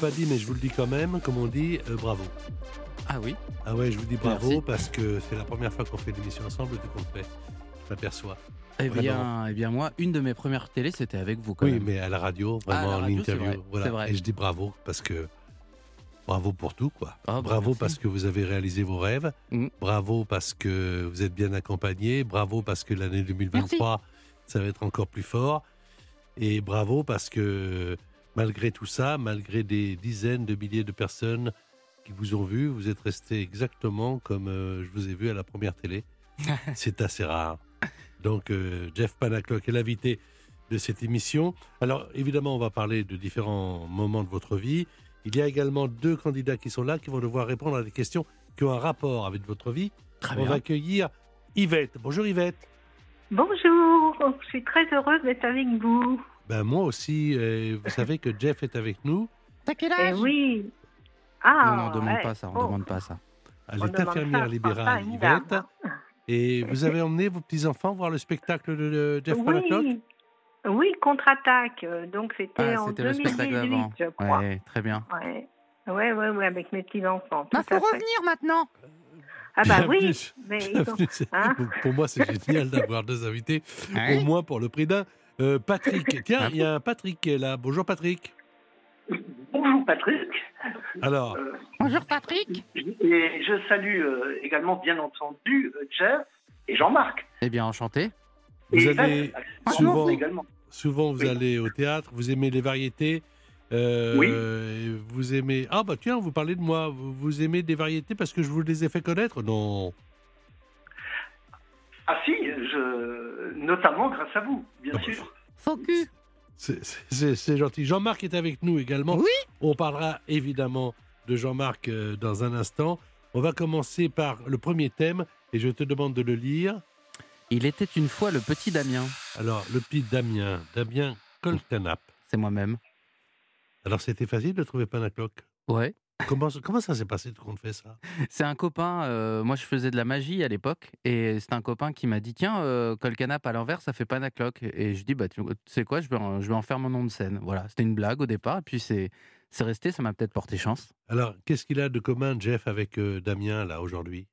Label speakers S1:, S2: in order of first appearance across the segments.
S1: pas dit, mais je vous le dis quand même, comme on dit, euh, bravo.
S2: Ah oui
S1: Ah ouais, je vous dis bravo
S2: Merci.
S1: parce que c'est la première fois qu'on fait l'émission ensemble que qu'on le fait. Je m'aperçois.
S2: eh bien, eh bien, moi, une de mes premières télés, c'était avec vous quand
S1: Oui,
S2: même.
S1: mais à la radio,
S2: Ah,
S1: vraiment, Voilà.
S2: vrai.
S1: Et je dis bravo parce que bravo pour tout, quoi.
S2: Ah, bah,
S1: bravo parce que vous avez réalisé vos rêves.
S2: Mm.
S1: Bravo parce que vous êtes bien accompagné. Bravo parce que l'année 2023, ça va être encore plus fort. Et bravo parce que malgré tout ça, malgré des dizaines de milliers de personnes qui vous ont vu, vous êtes resté exactement comme euh, je vous ai vu à la première télé. C'est assez rare. Donc, euh, Jeff Panaclock est l'invité de cette émission. Alors, évidemment, on va parler de différents moments de votre vie. Il y a également deux candidats qui sont là, qui vont devoir répondre à des questions qui ont un rapport avec votre vie.
S2: Très
S1: on
S2: bien.
S1: va accueillir Yvette. Bonjour Yvette.
S3: Bonjour, je suis très heureuse d'être avec vous.
S1: Ben, moi aussi, euh, vous savez que Jeff est avec nous.
S4: T'as quel
S3: Eh
S4: âge?
S3: oui. Ah,
S2: non, non, demande
S3: ouais.
S2: pas ça, on
S3: Oh,
S2: demande pas ça.
S1: Elle
S3: on
S1: est infirmière
S3: ça,
S1: libérale. Yvette. Et vous avez emmené vos petits-enfants voir le spectacle de, de Jeff
S3: Oui, oui contre-attaque. Donc c'était
S2: Ah,
S3: en
S2: c'était le spectacle
S3: 2018,
S2: d'avant.
S3: je crois.
S2: Ouais, très bien.
S3: Ouais. Ouais, ouais, ouais, avec mes petits-enfants.
S4: Bah,
S3: tout
S4: faut revenir maintenant.
S3: Ah bah
S1: Bienvenue.
S3: oui, mais ont- Hein
S1: Pour moi, c'est génial d'avoir deux invités,
S2: Ouais.
S1: au moins pour le prix d'un. Euh, Patrick, tiens, il y a un Patrick qui est là. Bonjour Patrick.
S5: Bonjour Patrick.
S1: Alors,
S4: Bonjour Patrick.
S5: Et je salue euh, également bien entendu euh, Jeff et Jean-Marc.
S2: Eh bien, enchanté.
S1: vous
S5: et
S1: allez souvent,
S5: également.
S1: souvent vous
S5: Oui.
S1: allez au théâtre, vous aimez les variétés. euh,
S5: Oui.
S1: Vous aimez. Ah bah tiens, vous parlez de moi. Vous, vous aimez des variétés parce que je vous les ai fait connaître? Non.
S5: Ah si, je... notamment grâce à vous, bien sûr.
S4: Faux cul.
S1: C'est- C'est c'est gentil. Jean-Marc est avec nous également.
S4: Oui.
S1: On parlera évidemment de Jean-Marc euh, dans un instant. On va commencer par le premier thème et je te demande de le lire.
S2: Il était une fois le petit Damien.
S1: Alors, le petit Damien, Damien Colcanap.
S2: C'est moi-même.
S1: Alors, c'était facile de trouver Panacloc?
S2: Ouais.
S1: Comment, comment ça s'est passé qu'on fait ça?
S2: C'est un copain, euh, moi je faisais de la magie à l'époque, et c'est un copain qui m'a dit Tiens, euh, Colcanap à l'envers, ça fait Panacloc. Et je dis Bah, tu sais quoi, je vais, en, je vais en faire mon nom de scène. Voilà, c'était une blague au départ, et puis c'est c'est resté, ça m'a peut-être porté chance.
S1: Alors, qu'est-ce qu'il a de commun, Jeff, avec euh, Damien, là, aujourd'hui?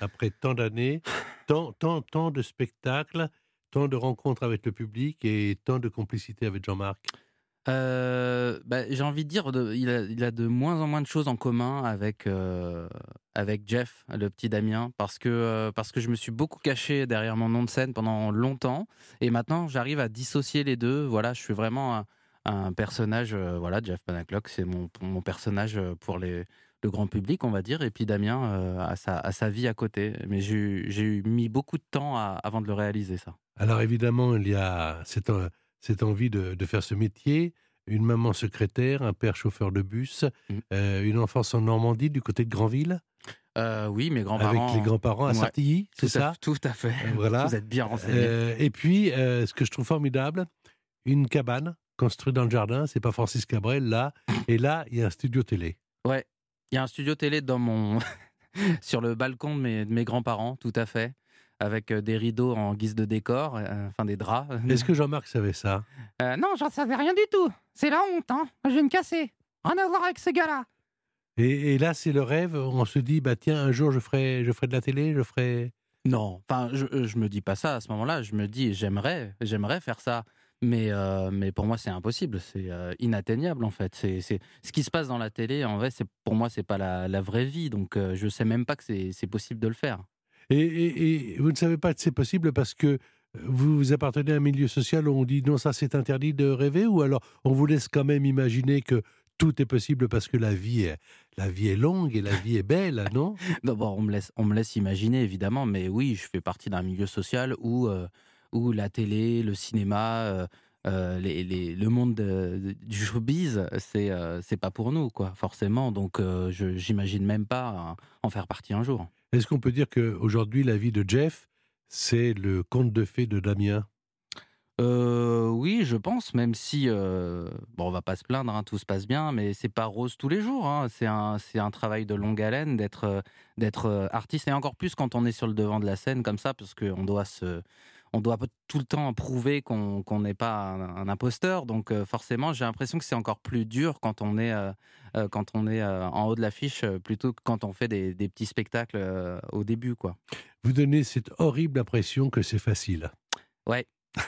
S1: Après tant d'années, tant, tant, tant de spectacles, tant de rencontres avec le public et tant de complicité avec Jean-Marc?
S2: Euh, bah, J'ai envie de dire, il, a, il a de moins en moins de choses en commun avec, euh, avec Jeff, le petit Damien, parce que, euh, parce que je me suis beaucoup caché derrière mon nom de scène pendant longtemps, et maintenant j'arrive à dissocier les deux. Voilà, je suis vraiment un, personnage, voilà, Jeff Panaclock, c'est mon, mon personnage pour les, le grand public, on va dire, et puis Damien a, sa, a sa vie à côté. Mais j'ai mis beaucoup de temps avant de le réaliser, ça.
S1: Alors évidemment, il y a en- cette envie de, de faire ce métier. Une maman secrétaire, un père chauffeur de bus,
S2: Mm.
S1: euh, une enfance en Normandie, du côté de Granville,
S2: Euh, oui, mes grands-parents.
S1: avec les grands-parents à. Sartilly, c'est
S2: à-
S1: ça
S2: Tout à fait.
S1: Euh, Voilà.
S2: Vous êtes bien renseigné.
S1: Euh, et puis, ce que je trouve formidable, une cabane construite dans le jardin, c'est pas Francis Cabrel, là, et là, il y a un studio télé.
S2: Ouais, il y a un studio télé dans mon sur le balcon de mes, de mes grands-parents, tout à fait, avec euh, des rideaux en guise de décor, euh, enfin des draps.
S1: Est-ce que Jean-Marc savait ça?
S4: Euh, non, j'en savais rien du tout. C'est la honte, hein. Je vais me casser. Rien à voir avec ce gars-là.
S1: et, et là, c'est le rêve, on se dit, bah tiens, un jour, je ferai, je ferai de la télé, je ferai...
S2: Non, enfin, je, euh, je me dis pas ça à ce moment-là. Je me dis, j'aimerais, j'aimerais faire ça. Mais, euh, mais pour moi, c'est impossible. C'est euh, inatteignable, en fait. C'est, c'est, ce qui se passe dans la télé, en vrai, c'est, pour moi, c'est pas la, la vraie vie. Donc, euh, je sais même pas que c'est, c'est possible de le faire.
S1: Et, vous ne savez pas que c'est possible parce que vous appartenez à un milieu social où on dit non, ça c'est interdit de rêver, ou alors on vous laisse quand même imaginer que tout est possible parce que la vie est, la vie est longue et la vie est belle, non
S2: Non, bon, on, me laisse, on me laisse imaginer, évidemment, mais oui, je fais partie d'un milieu social où, euh, où la télé, le cinéma, euh, euh, le monde de- du showbiz, c'est c'est pas pour nous, quoi, forcément. Donc, j'imagine même pas en faire partie un jour.
S1: Est-ce qu'on peut dire qu'aujourd'hui, la vie de Jeff, c'est le conte de fées de Damien?
S2: Euh, oui, je pense, même si euh, bon, on va pas se plaindre, hein, tout se passe bien, mais c'est pas rose tous les jours. hein. C'est un, travail de longue haleine d'être, d'être euh, artiste et encore plus quand on est sur le devant de la scène comme ça, parce qu'on doit se, on doit tout le temps prouver qu'on n'est pas un, un imposteur. Donc euh, forcément, j'ai l'impression que c'est encore plus dur quand on est, euh, euh, quand on est euh, en haut de l'affiche, plutôt que quand on fait des, des petits spectacles euh, au début, quoi.
S1: Vous donnez cette horrible impression que c'est facile.
S2: Ouais.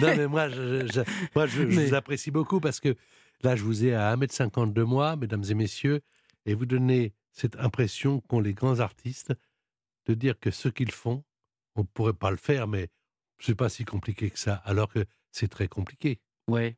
S1: Non, mais moi, je, je- moi, je, je
S2: Mais-
S1: vous apprécie beaucoup parce que là, je vous ai à 1m50 de moi, mesdames et messieurs, et vous donnez cette impression qu'ont les grands artistes de dire que ce qu'ils font, on ne pourrait pas le faire, mais c'est pas si compliqué que ça, alors que c'est très compliqué.
S2: Ouais.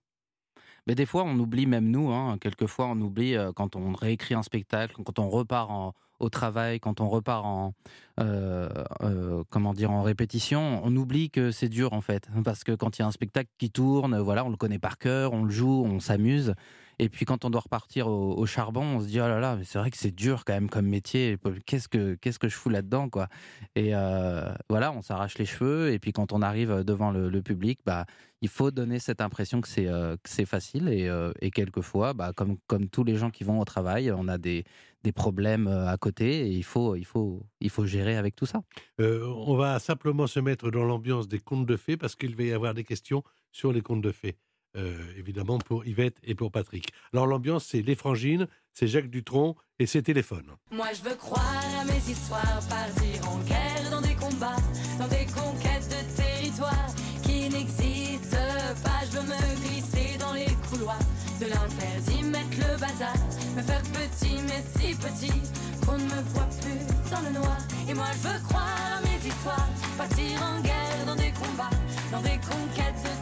S2: Mais des fois, on oublie, même nous, hein, quelquefois, on oublie euh, quand on réécrit un spectacle, quand on repart en- au travail, quand on repart en, euh, euh, comment dire, en répétition, on oublie que c'est dur, en fait. Parce que quand il y a un spectacle qui tourne, voilà, on le connaît par cœur, on le joue, on s'amuse. Et puis quand on doit repartir au, charbon, on se dit, oh là là, mais c'est vrai que c'est dur quand même comme métier. Qu'est-ce que, qu'est-ce que je fous là-dedans, quoi? Et euh, voilà, on s'arrache les cheveux. Et puis quand on arrive devant le, public, bah, il faut donner cette impression que c'est euh, que c'est facile et, euh, et quelquefois, bah, comme, comme tous les gens qui vont au travail, on a des, des problèmes euh, à côté et il faut, il, faut, il faut gérer avec tout ça.
S1: Euh, on va simplement se mettre dans l'ambiance des contes de fées parce qu'il va y avoir des questions sur les contes de fées. Euh, évidemment pour Yvette et pour Patrick. Alors l'ambiance, c'est Les Frangines, c'est Jacques Dutronc et c'est Téléphone.
S6: Moi je veux croire à mes histoires, partir en guerre dans des combats, dans des conquêtes de territoires qui n'existent pas. Je veux me glisser dans les couloirs de l'interdit, mettre le bazar, me faire petit mais si petit qu'on ne me voit plus dans le noir. Et moi je veux croire à mes histoires, partir en guerre dans des combats, dans des conquêtes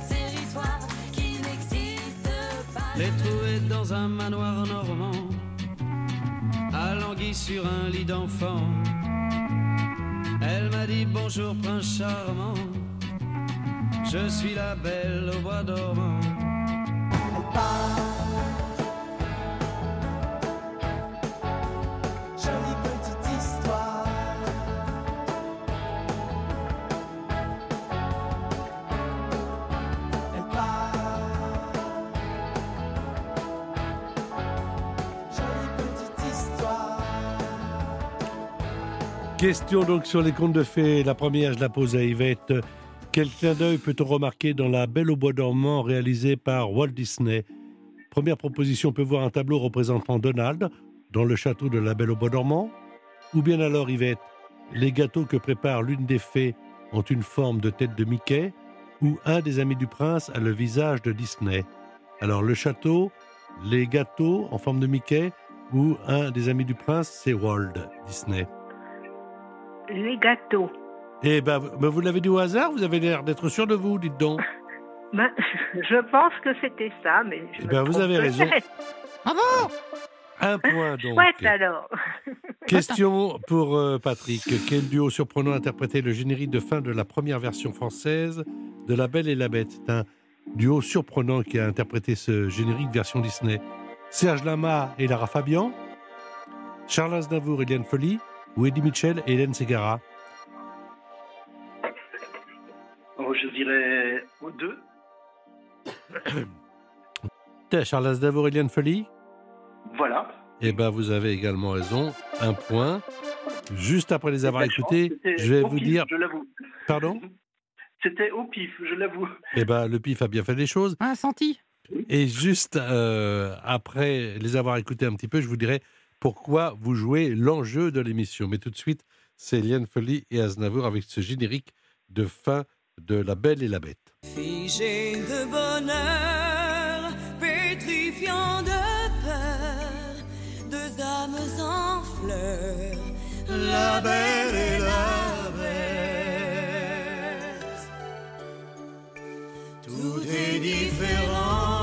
S7: l'ai trouvée dans un manoir normand, alanguie sur un lit d'enfant. Elle m'a dit bonjour prince charmant, je suis la belle au bois dormant.
S1: Question donc sur les contes de fées. La première, je la pose à Yvette. Quel clin d'œil peut-on remarquer dans La Belle au bois dormant réalisée par Walt Disney? Première proposition, on peut voir un tableau représentant Donald dans le château de La Belle au bois dormant. Ou bien alors, Yvette, les gâteaux que prépare l'une des fées ont une forme de tête de Mickey ou un des amis du prince a le visage de Disney. Alors, le château, les gâteaux en forme de Mickey ou un des amis du prince, c'est Walt Disney.
S3: Les gâteaux.
S1: Eh ben, vous- ben, vous l'avez dit au hasard, vous avez l'air d'être sûr de vous, dites donc.
S3: Ben, je pense que c'était ça, mais je
S1: Eh ben, vous avez raison.
S4: Bravo
S1: Un point donc.
S3: Chouette alors.
S1: Question pour euh, Patrick. Quel duo surprenant a interprété le générique de fin de la première version française de La Belle et la Bête? C'est un duo surprenant qui a interprété ce générique version Disney. Serge Lama et Lara Fabian Charles Aznavour et Liane Folly Ou Eddie Mitchell et Hélène Segara
S5: Oh, je dirais deux.
S1: Tiens, Charles Aznavour et Liane Folly
S5: Voilà.
S1: Eh ben, vous avez également raison. Un point. Juste après les avoir écoutés, je vais
S5: au
S1: vous
S5: pif,
S1: dire.
S5: Je l'avoue.
S1: Pardon?
S5: C'était au pif, je l'avoue.
S1: Eh ben, le pif a bien fait les choses.
S4: Un senti
S1: Et juste euh, après les avoir écoutés un petit peu, je vous dirai pourquoi vous jouez l'enjeu de l'émission. Mais tout de suite, c'est Liane Folly et Aznavour avec ce générique de fin de La Belle et la Bête.
S6: Figé de bonheur, pétrifiant de peur, deux âmes en fleurs, la belle et la bête. Tout est différent,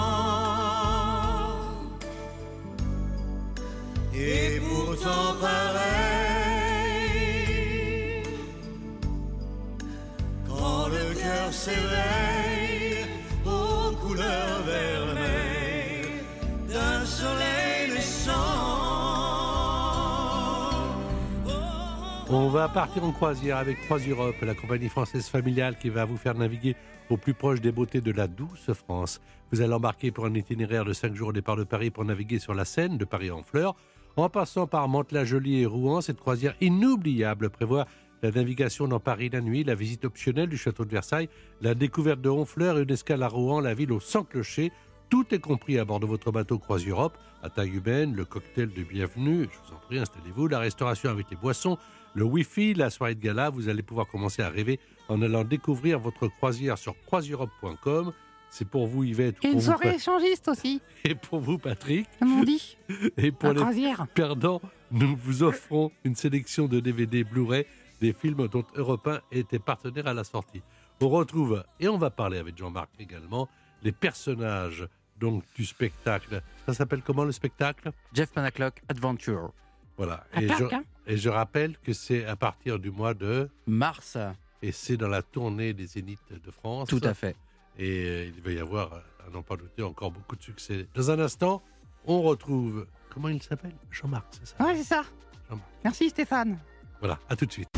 S1: On va partir en croisière avec Croise Europe, la compagnie française familiale qui va vous faire naviguer au plus proche des beautés de la douce France. Vous allez embarquer pour un itinéraire de 5 jours au départ de Paris pour naviguer sur la Seine, de Paris en fleurs, en passant par Mantes-la-Jolie et Rouen, cette croisière inoubliable prévoit la navigation dans Paris la nuit, la visite optionnelle du château de Versailles, la découverte de Honfleur et une escale à Rouen, la ville au sans clocher. Tout est compris à bord de votre bateau CroisEurope, à taille humaine, le cocktail de bienvenue, je vous en prie, installez-vous, la restauration avec les boissons, le Wi-Fi, la soirée de gala, vous allez pouvoir commencer à rêver en allant découvrir votre croisière sur croiseurope.com. C'est pour vous, Yvette.
S4: Et
S1: pour
S4: une
S1: vous,
S4: soirée échangiste aussi,
S1: et pour vous, Patrick.
S4: comme on dit.
S1: Et pour
S4: La
S1: les
S4: croisière.
S1: perdants, nous vous offrons une sélection de DVD Blu-ray des films dont Europe 1 était partenaire à la sortie. On retrouve, et on va parler avec Jean-Marc également, les personnages donc du spectacle. Ça s'appelle comment le spectacle?
S2: Jeff Panaclock Adventure.
S1: Voilà.
S4: À
S1: Et
S4: Pâques,
S1: je,
S4: hein?
S1: et je rappelle que c'est à partir du mois de...
S2: Mars,
S1: Et c'est dans la tournée des Zéniths de France.
S2: tout à fait.
S1: Et euh, il va y avoir, à n'en pas douter, encore beaucoup de succès. Dans un instant, on retrouve... Comment il s'appelle? Jean-Marc, c'est ça?
S4: Ouais, c'est ça.
S1: Jean-Marc.
S4: Merci Stéphane.
S1: Voilà, à tout de suite.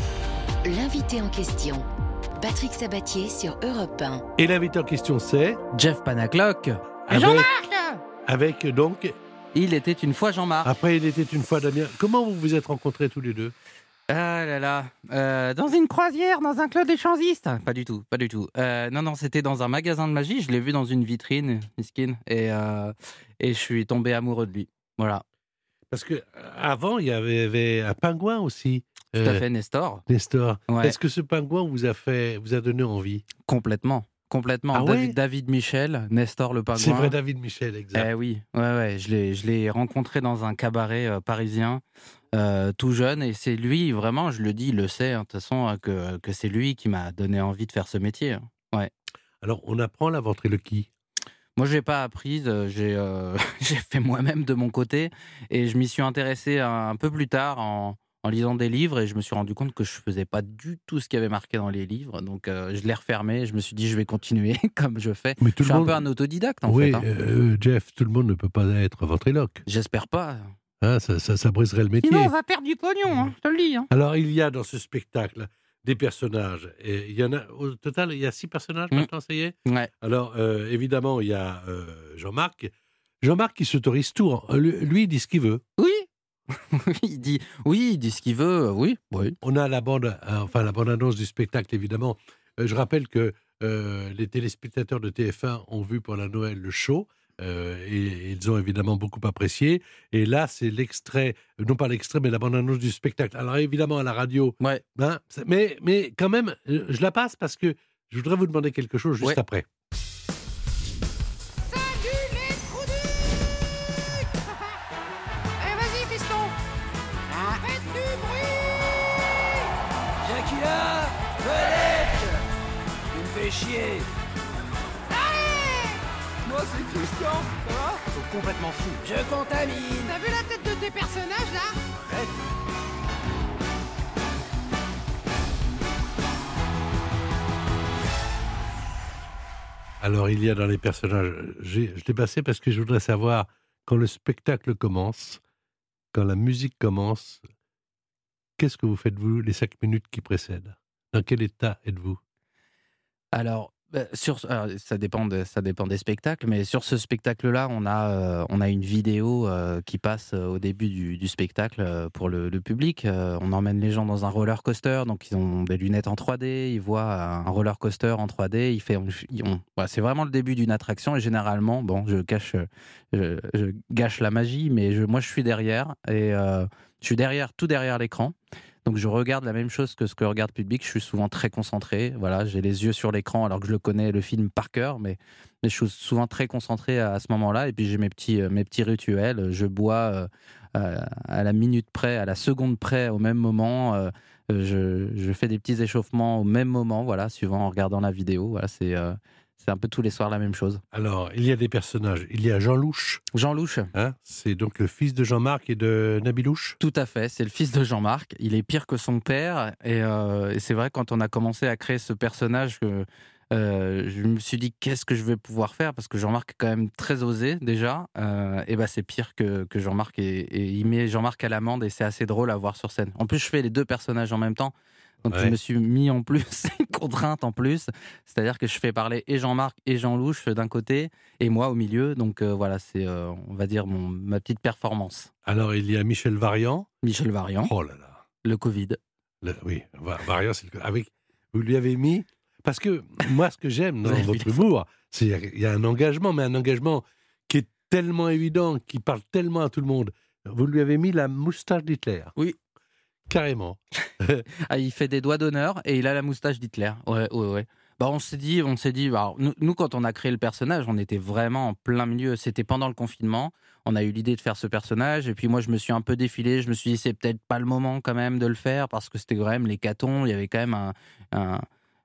S8: L'invité en question. Patrick Sabatier sur Europe 1.
S1: Et l'invité en question, c'est
S2: Jeff Panaclock,
S1: avec,
S4: Jean-Marc
S1: avec donc
S2: il était une fois Jean-Marc.
S1: après il était une fois Damien. Comment vous vous êtes rencontrés tous les deux?
S2: Ah là là. Euh,
S4: Dans une croisière, dans un club échangiste.
S2: Pas du tout, pas du tout. Euh, non, non, c'était dans un magasin de magie. Je l'ai vu dans une vitrine, miskin, et, euh, et je suis tombé amoureux de lui. Voilà,
S1: Parce que avant il y avait, avait un pingouin aussi.
S2: tout à fait, Nestor.
S1: Nestor.
S2: Ouais.
S1: Est-ce que ce pingouin vous a fait, vous a donné envie?
S2: Complètement, complètement.
S1: Ah
S2: David,
S1: ouais?
S2: David Michel, Nestor le pingouin.
S1: C'est vrai, David Michel, exact.
S2: Eh oui, ouais, ouais. Je l'ai, je l'ai rencontré dans un cabaret euh, parisien, euh, tout jeune, et c'est lui, vraiment, je le dis, il le sait, hein, de toute façon, euh, que, que c'est lui qui m'a donné envie de faire ce métier. hein.
S1: Alors on apprend la ventriloquie.
S2: Moi, je n'ai pas appris, euh, j'ai, euh, j'ai fait moi-même de mon côté, et je m'y suis intéressé un, un peu plus tard en, en lisant des livres, et je me suis rendu compte que je faisais pas du tout ce qui avait marqué dans les livres, donc euh, je l'ai refermé, je me suis dit, je vais continuer comme je fais.
S1: Mais tout
S2: Je suis un peu un autodidacte, en
S1: oui,
S2: fait. hein.
S1: euh, Jeff, tout le monde ne peut pas être ventriloque.
S2: J'espère pas.
S1: Hein, ça, ça, ça briserait le métier.
S4: Sinon, on va perdre du pognon, hein, je te le dis. hein.
S1: Alors, il y a dans ce spectacle des personnages. Et il y en a, au total, il y a six personnages
S2: Mm.
S1: maintenant, ça y est?
S2: Ouais.
S1: Alors, euh, évidemment, il y a euh, Jean-Marc. Jean-Marc qui s'autorise tout. hein. Lui, lui, il dit ce qu'il veut.
S2: Oui. il dit oui, il dit ce qu'il veut. euh, Oui, oui.
S1: On a la bande, enfin la bande-annonce du spectacle, évidemment. Je rappelle que euh, les téléspectateurs de TF1 ont vu pendant Noël le show. Euh, et ils ont évidemment beaucoup apprécié. Et là, c'est l'extrait, euh, non pas l'extrait, mais la bande-annonce du spectacle. Alors évidemment, à la radio,
S2: Ouais.
S1: hein, mais, mais quand même, euh, je la passe parce que je voudrais vous demander quelque chose juste
S2: Ouais.
S1: après.
S4: Salut
S9: Moi c'est Christian, ça va?
S7: Ils sont complètement fous. Je contamine.
S4: T'as vu la tête de tes personnages, là?
S1: Alors, il y a dans les personnages, j'ai- je l'ai passé parce que je voudrais savoir, quand le spectacle commence, quand la musique commence, qu'est-ce que vous faites, vous, les cinq minutes qui précèdent? Dans quel état êtes-vous?
S2: Alors, sur, alors, ça, dépend ça dépend des spectacles, mais sur ce spectacle-là, on, a, euh, on a une vidéo euh, qui passe euh, au début du, spectacle pour le, public. On emmène les gens dans un roller coaster, donc ils ont des lunettes en 3D, ils voient un roller coaster en 3D. Il voilà, c'est vraiment le début d'une attraction et généralement, bon, je cache, je, gâche la magie, mais moi je suis derrière et je suis derrière, tout derrière l'écran. Donc je regarde la même chose que ce que regarde public. Je suis souvent très concentré. Voilà, j'ai les yeux sur l'écran alors que je le connais le film par cœur, mais, je suis souvent très concentré à, ce moment-là. Et puis j'ai mes petits euh, mes petits rituels. Je bois euh, euh, à la minute près, à la seconde près, au même moment. Je, fais des petits échauffements au même moment. Voilà, suivant en regardant la vidéo. Voilà, c'est c'est un peu tous les soirs la même chose.
S1: Alors, il y a des personnages. Il y a Jean Louche,
S2: Jean Louche.
S1: hein, c'est donc le fils de Jean-Marc et de Nabilouche.
S2: Tout à fait, c'est le fils de Jean-Marc. Il est pire que son père. Et, euh, et c'est vrai, quand on a commencé à créer ce personnage, que, euh, je me suis dit qu'est-ce que je vais pouvoir faire? Parce que Jean-Marc est quand même très osé déjà. Euh, et bah c'est pire que, que Jean-Marc et, et il met Jean-Marc à l'amende et c'est assez drôle à voir sur scène. En plus, je fais les deux personnages en même temps. Donc je me suis mis en plus une contrainte en plus, c'est-à-dire que je fais parler et Jean-Marc et Jean-Louche d'un côté et moi au milieu. Donc euh, voilà, c'est euh, on va dire mon, ma petite performance.
S1: Alors, il y a Michel Variant.
S2: Michel Variant,
S1: Oh là là.
S2: le Covid.
S1: Le- oui, Va- Variant, c'est le. Avec, vous lui avez mis. Parce que moi, ce que j'aime dans votre humour, c'est qu'il y a un engagement, mais un engagement qui est tellement évident, qui parle tellement à tout le monde. Vous lui avez mis la moustache d'Hitler.
S2: Oui.
S1: Carrément.
S2: Ah, il fait des doigts d'honneur et il a la moustache d'Hitler. Ouais, ouais, ouais. Bah, on s'est dit, on s'est dit, nous, quand on a créé le personnage, on était vraiment en plein milieu. C'était pendant le confinement. On a eu l'idée de faire ce personnage et puis moi, je me suis un peu défilé. Je me suis dit, c'est peut-être pas le moment quand même de le faire parce que c'était quand même l'hécatombe. Il y avait quand même un,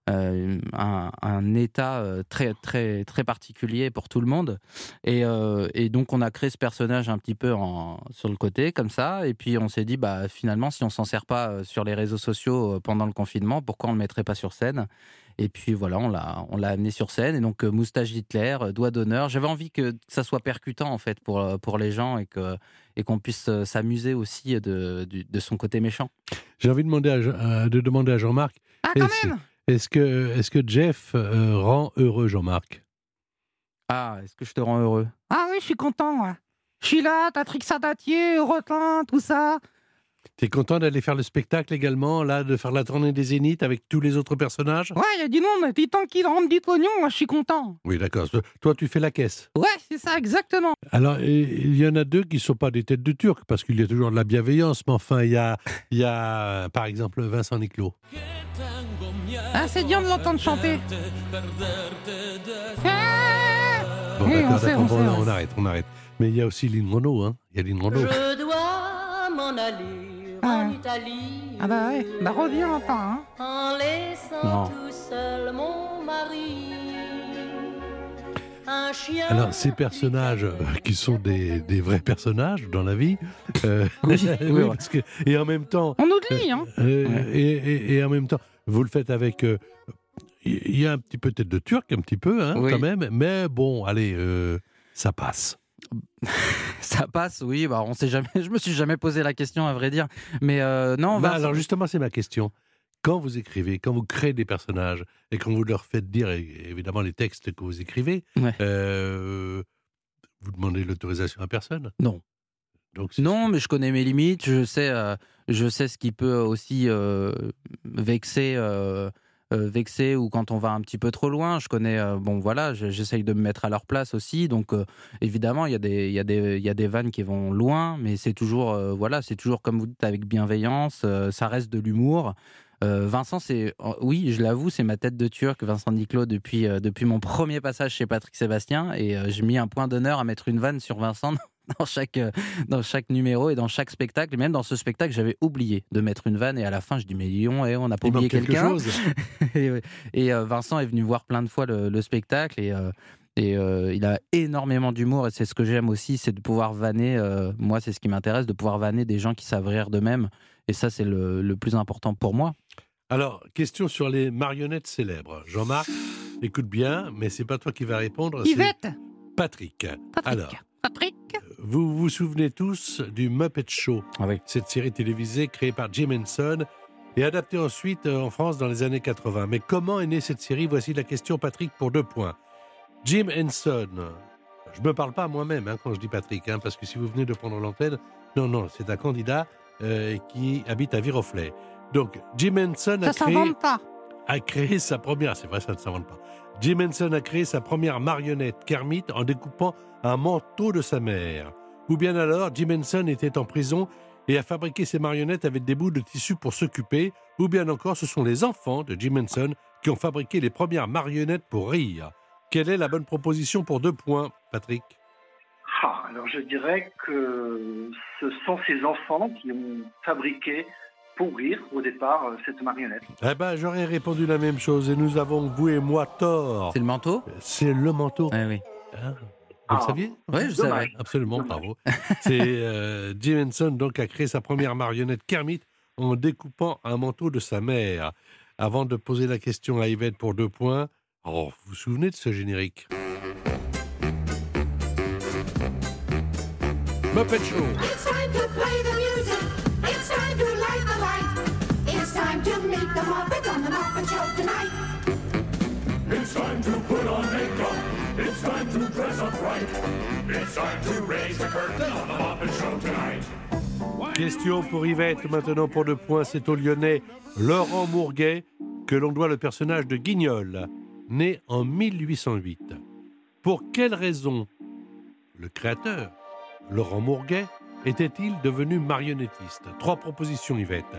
S2: euh, un, un état euh, très, très, très particulier pour tout le monde. Et, euh, et donc, on a créé ce personnage un petit peu en, sur le côté, comme ça. Et puis, on s'est dit, bah, finalement, si on s'en sert pas sur les réseaux sociaux pendant le confinement, pourquoi on le mettrait pas sur scène? Et puis, voilà, on l'a, on l'a amené sur scène. Et donc, moustache Hitler, doigt d'honneur. J'avais envie que ça soit percutant, en fait, pour, pour les gens et, que, et qu'on puisse s'amuser aussi de, de son côté méchant.
S1: J'ai envie de demander à, de, demander à Jean-Marc
S4: Ah, quand même
S1: est-ce que, est que Jeff euh, rend heureux Jean-Marc?
S2: Ah, est-ce que je te rends heureux?
S4: Ah oui, je suis content, moi. Je suis là, t'as Trixie Datier, Rotin, tout ça.
S1: T'es content d'aller faire le spectacle également, là, de faire la tournée des Zéniths avec tous les autres personnages?
S4: Ouais, il y a du monde, mais tant qu'ils rendent du pognon, moi je suis content.
S1: Oui, d'accord. Toi, tu fais la caisse?
S4: Ouais, c'est ça, exactement.
S1: Alors, il y en a deux qui ne sont pas des têtes de Turc, parce qu'il y a toujours de la bienveillance, mais enfin, il y a, il y a par exemple, Vincent Niclot.
S4: Ah, c'est bien de l'entendre chanter. Ah
S1: Bon,
S4: Oui,
S1: d'accord,
S4: on sait, on
S1: bon,
S4: sait,
S1: on,
S4: on sait.
S1: arrête, on arrête. Mais il y a aussi Lynn Renault, hein. Il y a Lynn Renault.
S6: Je dois m'en aller. En Italie.
S4: Ah bah ouais, bah reviens longtemps, hein.
S6: En laissant
S2: Non.
S6: tout seul mon mari. Un chien.
S1: Alors, ces personnages euh, qui sont des, des vrais personnages dans la vie, euh,
S2: Oui,
S1: parce que, et en même temps,
S4: On oublie, hein.
S1: euh,
S2: Ouais.
S1: et, et- et en même temps, vous le faites avec. euh, Il y a un petit peu tête de turc, un petit peu, hein,
S2: Oui.
S1: quand même, mais bon, allez, euh, ça passe.
S2: Ça passe, oui. Bah, on sait jamais. Je me suis jamais posé la question, à vrai dire. Mais euh, non,
S1: Bah, alors justement, c'est ma question. Quand vous écrivez, quand vous créez des personnages et quand vous leur faites dire évidemment les textes que vous écrivez,
S2: Ouais.
S1: euh, vous demandez l'autorisation à personne?
S2: Non.
S1: Donc,
S2: Non, mais je connais mes limites. Je sais, euh, je sais ce qui peut aussi vexer, euh, vexer ou quand on va un petit peu trop loin. Je connais, euh, bon voilà, je- j'essaye de me mettre à leur place aussi. Donc euh, évidemment, il y a des, y y a des vannes qui vont loin, mais c'est toujours, voilà, c'est toujours comme vous dites avec bienveillance. ça reste de l'humour. Euh, Vincent, c'est oh, oui, je l'avoue, c'est ma tête de turc, Vincent Niclot, depuis, euh, depuis mon premier passage chez Patrick Sébastien. Et euh, j'ai mis un point d'honneur à mettre une vanne sur Vincent dans chaque, dans chaque numéro et dans chaque spectacle. Et même dans ce spectacle, j'avais oublié de mettre une vanne. Et à la fin, je dis Mais Lyon, eh, on n'a pas
S1: il
S2: oublié
S1: quelque
S2: quelqu'un.
S1: chose.
S2: et. Et, Vincent est venu voir plein de fois le, le spectacle. Et. et euh, il a énormément d'humour et c'est ce que j'aime aussi, c'est de pouvoir vanner. euh, moi, c'est ce qui m'intéresse, de pouvoir vanner des gens qui savent rire d'eux-mêmes. Et ça, c'est le, le plus important pour moi.
S1: Alors, question sur les marionnettes célèbres. Jean-Marc, écoute bien, mais c'est pas toi qui vas répondre, c'est
S4: Yvette,
S1: Patrick.
S4: Patrick,
S1: Alors,
S4: Patrick.
S1: vous vous souvenez tous du Muppet Show,
S2: Ah oui.
S1: cette série télévisée créée par Jim Henson et adaptée ensuite euh, en France dans les années 80. Mais comment est née cette série? Voici la question, Patrick, pour deux points. Jim Henson, je ne me parle pas à moi-même hein, quand je dis Patrick, hein, parce que si vous venez de prendre l'antenne, non, non, c'est un candidat euh, qui habite à Viroflay. Donc, Jim Henson a
S4: Ça
S1: créé
S4: s'invente pas.
S1: a créé sa première, c'est vrai, ça ne s'invente pas. Jim Henson a créé sa première marionnette Kermit en découpant un manteau de sa mère. Ou bien alors, Jim Henson était en prison et a fabriqué ses marionnettes avec des bouts de tissu pour s'occuper. Ou bien encore, ce sont les enfants de Jim Henson qui ont fabriqué les premières marionnettes pour rire. Quelle est la bonne proposition pour deux points, Patrick?
S5: Ah, alors je dirais que ce sont ces enfants qui ont fabriqué pour rire au départ euh, cette marionnette.
S1: Eh ben, j'aurais répondu la même chose et nous avons, vous et moi, tort.
S2: C'est le manteau?
S1: C'est le manteau.
S2: Oui, oui.
S1: Hein
S5: Ah.
S1: Vous le saviez?
S2: Oui, je savais.
S1: Absolument,
S5: Dommage.
S1: bravo. C'est euh, Jim Henson donc a créé sa première marionnette Kermit en découpant un manteau de sa mère. Avant de poser la question à Yvette pour deux points, Oh, vous vous souvenez de ce générique? Muppet Show
S10: It's time to
S11: put on makeup. It's time to dress up right. It's time to raise the curtain on the Muppet Show tonight.
S1: Question pour Yvette, maintenant pour deux points, c'est au Lyonnais Laurent Mourguet que l'on doit le personnage de Guignol, né en 1808. Pour quelle raison le créateur, Laurent Mourguet, était-il devenu marionnettiste? Trois propositions, Yvette.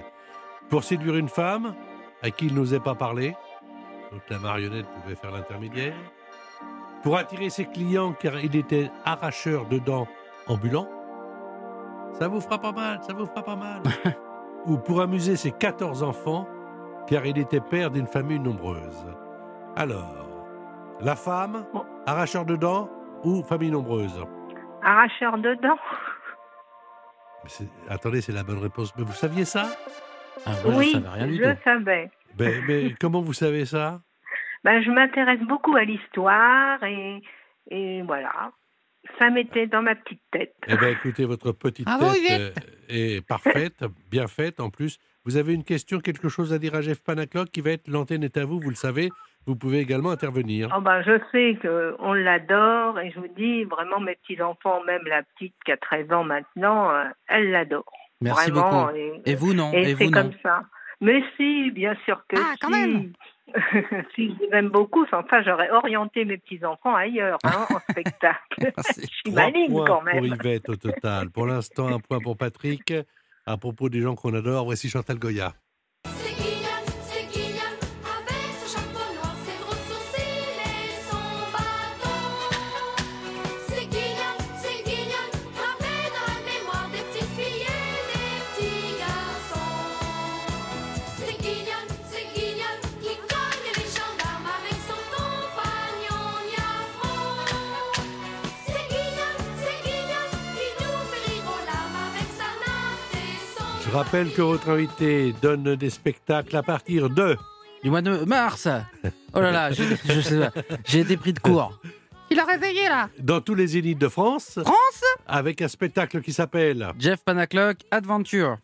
S1: Pour séduire une femme à qui il n'osait pas parler, donc la marionnette pouvait faire l'intermédiaire. Pour attirer ses clients car il était arracheur de dents ambulant. Ça vous fera pas mal, ça vous fera pas mal. Ou pour amuser ses 14 enfants car il était père d'une famille nombreuse. Alors, la femme, arracheur de dents ou famille nombreuse?
S3: Arracheur de dents.
S1: Mais Attendez, c'est la bonne réponse. Mais vous saviez ça?
S2: Ah,
S3: oui, je savais.
S1: Mais, mais comment vous savez ça?
S3: Ben, je m'intéresse beaucoup à l'histoire et, et voilà. Ça m'était dans ma petite tête.
S1: Eh bien, écoutez, votre petite
S3: Bravo,
S1: tête euh, est parfaite, bien faite en plus. Vous avez une question, quelque chose à dire à Jeff Panaclock qui va être l'antenne est à vous, vous le savez. Vous pouvez également intervenir.
S3: Oh ben, je sais qu'on l'adore et je vous dis vraiment mes petits-enfants, même la petite qui a 13 ans maintenant, euh, elle l'adore.
S2: Merci
S3: Vraiment,
S2: beaucoup.
S3: Et,
S2: Et vous, non?
S3: Et,
S2: Et
S3: c'est comme ça. Mais si, bien sûr que
S4: Ah,
S3: si.
S4: quand même.
S3: si je les aime beaucoup, ça, j'aurais orienté mes petits-enfants ailleurs, hein, en spectacle. je suis maligne quand
S1: pour
S3: même.
S1: Yvette au total. Pour l'instant, un point pour Patrick. À propos des gens qu'on adore, voici Chantal Goya. Rappelle que votre invité donne des spectacles à partir de...
S2: Du mois de mars Oh là là, j'ai je sais pas, j'ai été pris de court.
S4: Il a réveillé là.
S1: Dans tous les zéniths de France.
S4: France
S1: Avec un spectacle qui s'appelle...
S2: Jeff Panaclock, Adventure.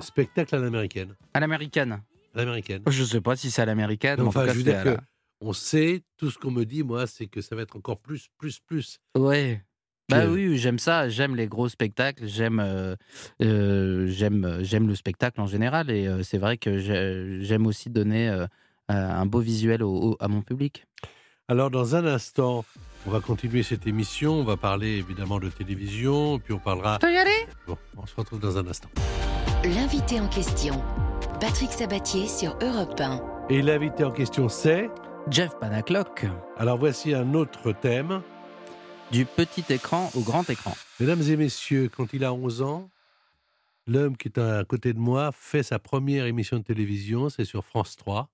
S1: Spectacle à l'américaine.
S2: À l'américaine.
S1: À l'américaine.
S2: Je sais pas si c'est à l'américaine. mais en
S1: Enfin,
S2: tout cas,
S1: je veux
S2: c'est
S1: dire
S2: à
S1: que
S2: la-
S1: on sait, tout ce qu'on me dit, moi, c'est que ça va être encore plus, plus, plus.
S2: Ouais. Bah oui, j'aime ça, j'aime les gros spectacles, j'aime euh, euh, j'aime j'aime le spectacle en général et euh, c'est vrai que j'ai- j'aime aussi donner euh, un beau visuel au- au- à mon public.
S1: Alors, dans un instant, on va continuer cette émission. On va parler évidemment de télévision, puis on parlera.
S4: Je peux y aller?
S1: Bon, on se retrouve dans un instant.
S8: L'invité en question, Patrick Sabatier sur Europe 1.
S1: Et l'invité en question, c'est.
S2: Jeff Panaclock.
S1: Alors, voici un autre thème.
S2: Du petit écran au grand écran.
S1: Mesdames et messieurs, quand il a 11 ans, l'homme qui est à côté de moi fait sa première émission de télévision, c'est sur France 3.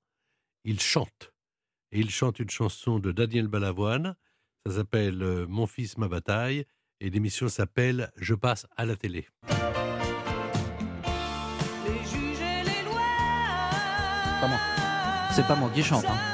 S1: Il chante. Et il chante une chanson de Daniel Balavoine. Ça s'appelle euh, Mon fils, ma bataille. Et l'émission s'appelle Je passe à la télé.
S2: C'est pas moi qui chante. hein.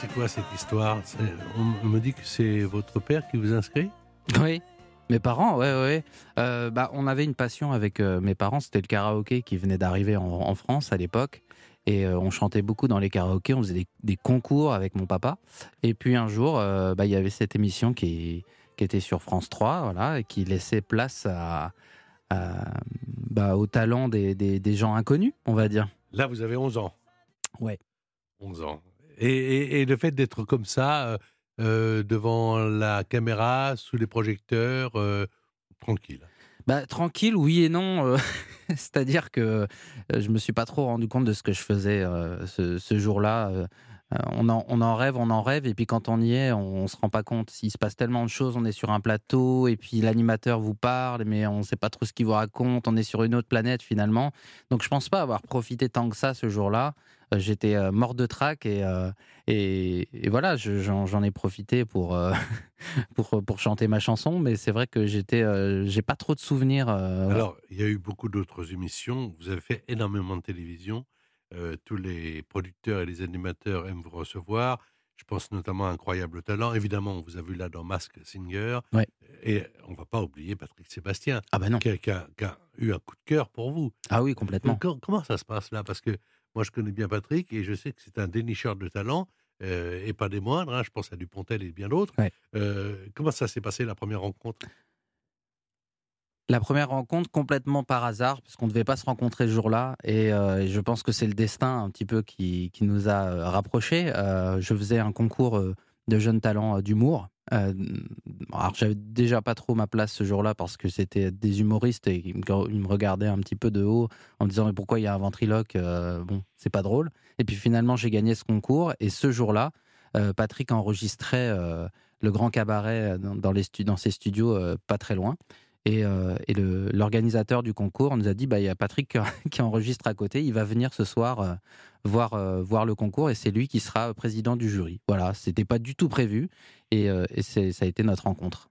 S6: C'est
S1: quoi cette histoire on, me dit que c'est votre père qui vous inscrit
S2: Oui. Mes parents, ouais, ouais. Euh, bah, on avait une passion avec euh, mes parents, c'était le karaoké qui venait d'arriver en, en France à l'époque. Et euh, on chantait beaucoup dans les karaokés, on faisait des, des concours avec mon papa. Et puis un jour, euh, bah, il y avait cette émission qui, qui était sur France 3, voilà, et qui laissait place à, à- bah, au talent des, des- des gens inconnus, on va dire.
S1: Là, vous avez 11 ans.
S2: Ouais.
S1: 11 ans. Et, le fait d'être comme ça, euh, euh, devant la caméra, sous les projecteurs, euh, tranquille.
S2: Bah, tranquille, oui et non. C'est-à-dire que je me suis pas trop rendu compte de ce que je faisais ce, jour-là. on, en, rêve, on en rêve, et puis quand on y est, on, on se rend pas compte. S'il se passe tellement de choses, on est sur un plateau, et puis l'animateur vous parle, mais on sait pas trop ce qu'il vous raconte. On est sur une autre planète finalement. Donc je pense pas avoir profité tant que ça ce jour-là. Euh, j'étais euh, mort de trac et, euh, et, voilà, je- j'en ai profité pour, pour, pour chanter ma chanson, mais c'est vrai que j'étais, j'ai pas trop de souvenirs.
S1: Alors, il y a eu beaucoup d'autres émissions. Vous avez fait énormément de télévision. Tous les producteurs et les animateurs aiment vous recevoir. Je pense notamment à Incroyable Talent. Évidemment, on vous a vu là dans Mask Singer.
S2: Ouais.
S1: Et on ne va pas oublier Patrick Sébastien,
S2: Ah bah non.
S1: qui, a, qui a- qui a eu un coup de cœur pour vous.
S2: Ah oui, complètement.
S1: Com- comment ça se passe là? Parce que moi, je connais bien Patrick et je sais que c'est un dénicheur de talent. euh, et pas des moindres, hein. je pense à Dupontel et bien d'autres.
S2: Ouais.
S1: Euh, comment ça s'est passé la première rencontre?
S2: La première rencontre complètement par hasard, parce qu'on ne devait pas se rencontrer ce jour-là, et, euh, et je pense que c'est le destin un petit peu qui, qui nous a euh, rapprochés. Euh, je faisais un concours de jeunes talents d'humour. Euh, alors j'avais déjà pas trop ma place ce jour-là parce que c'était des humoristes et ils me, regardaient un petit peu de haut en me disant mais pourquoi il y a un ventriloque Bon, c'est pas drôle. Et puis finalement j'ai gagné ce concours et ce jour-là, Patrick enregistrait le grand cabaret dans, ses studios pas très loin. Et, euh, l'organisateur du concours nous a dit bah, il y a Patrick qui- enregistre à côté, il va venir ce soir euh, voir, euh, voir le concours et c'est lui qui sera président du jury. Voilà, c'était pas du tout prévu et, et ça a été notre rencontre.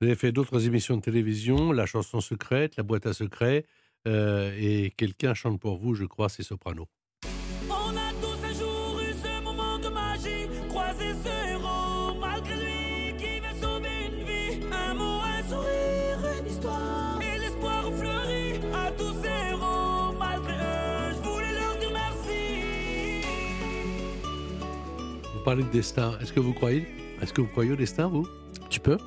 S1: Vous avez fait d'autres émissions de télévision, La chanson secrète, La boîte à secrets, et quelqu'un chante pour vous, je crois, c'est Soprano. Parlez de destin, est-ce que vous croyez? Est-ce que vous croyez au destin, vous?
S2: Tu peux.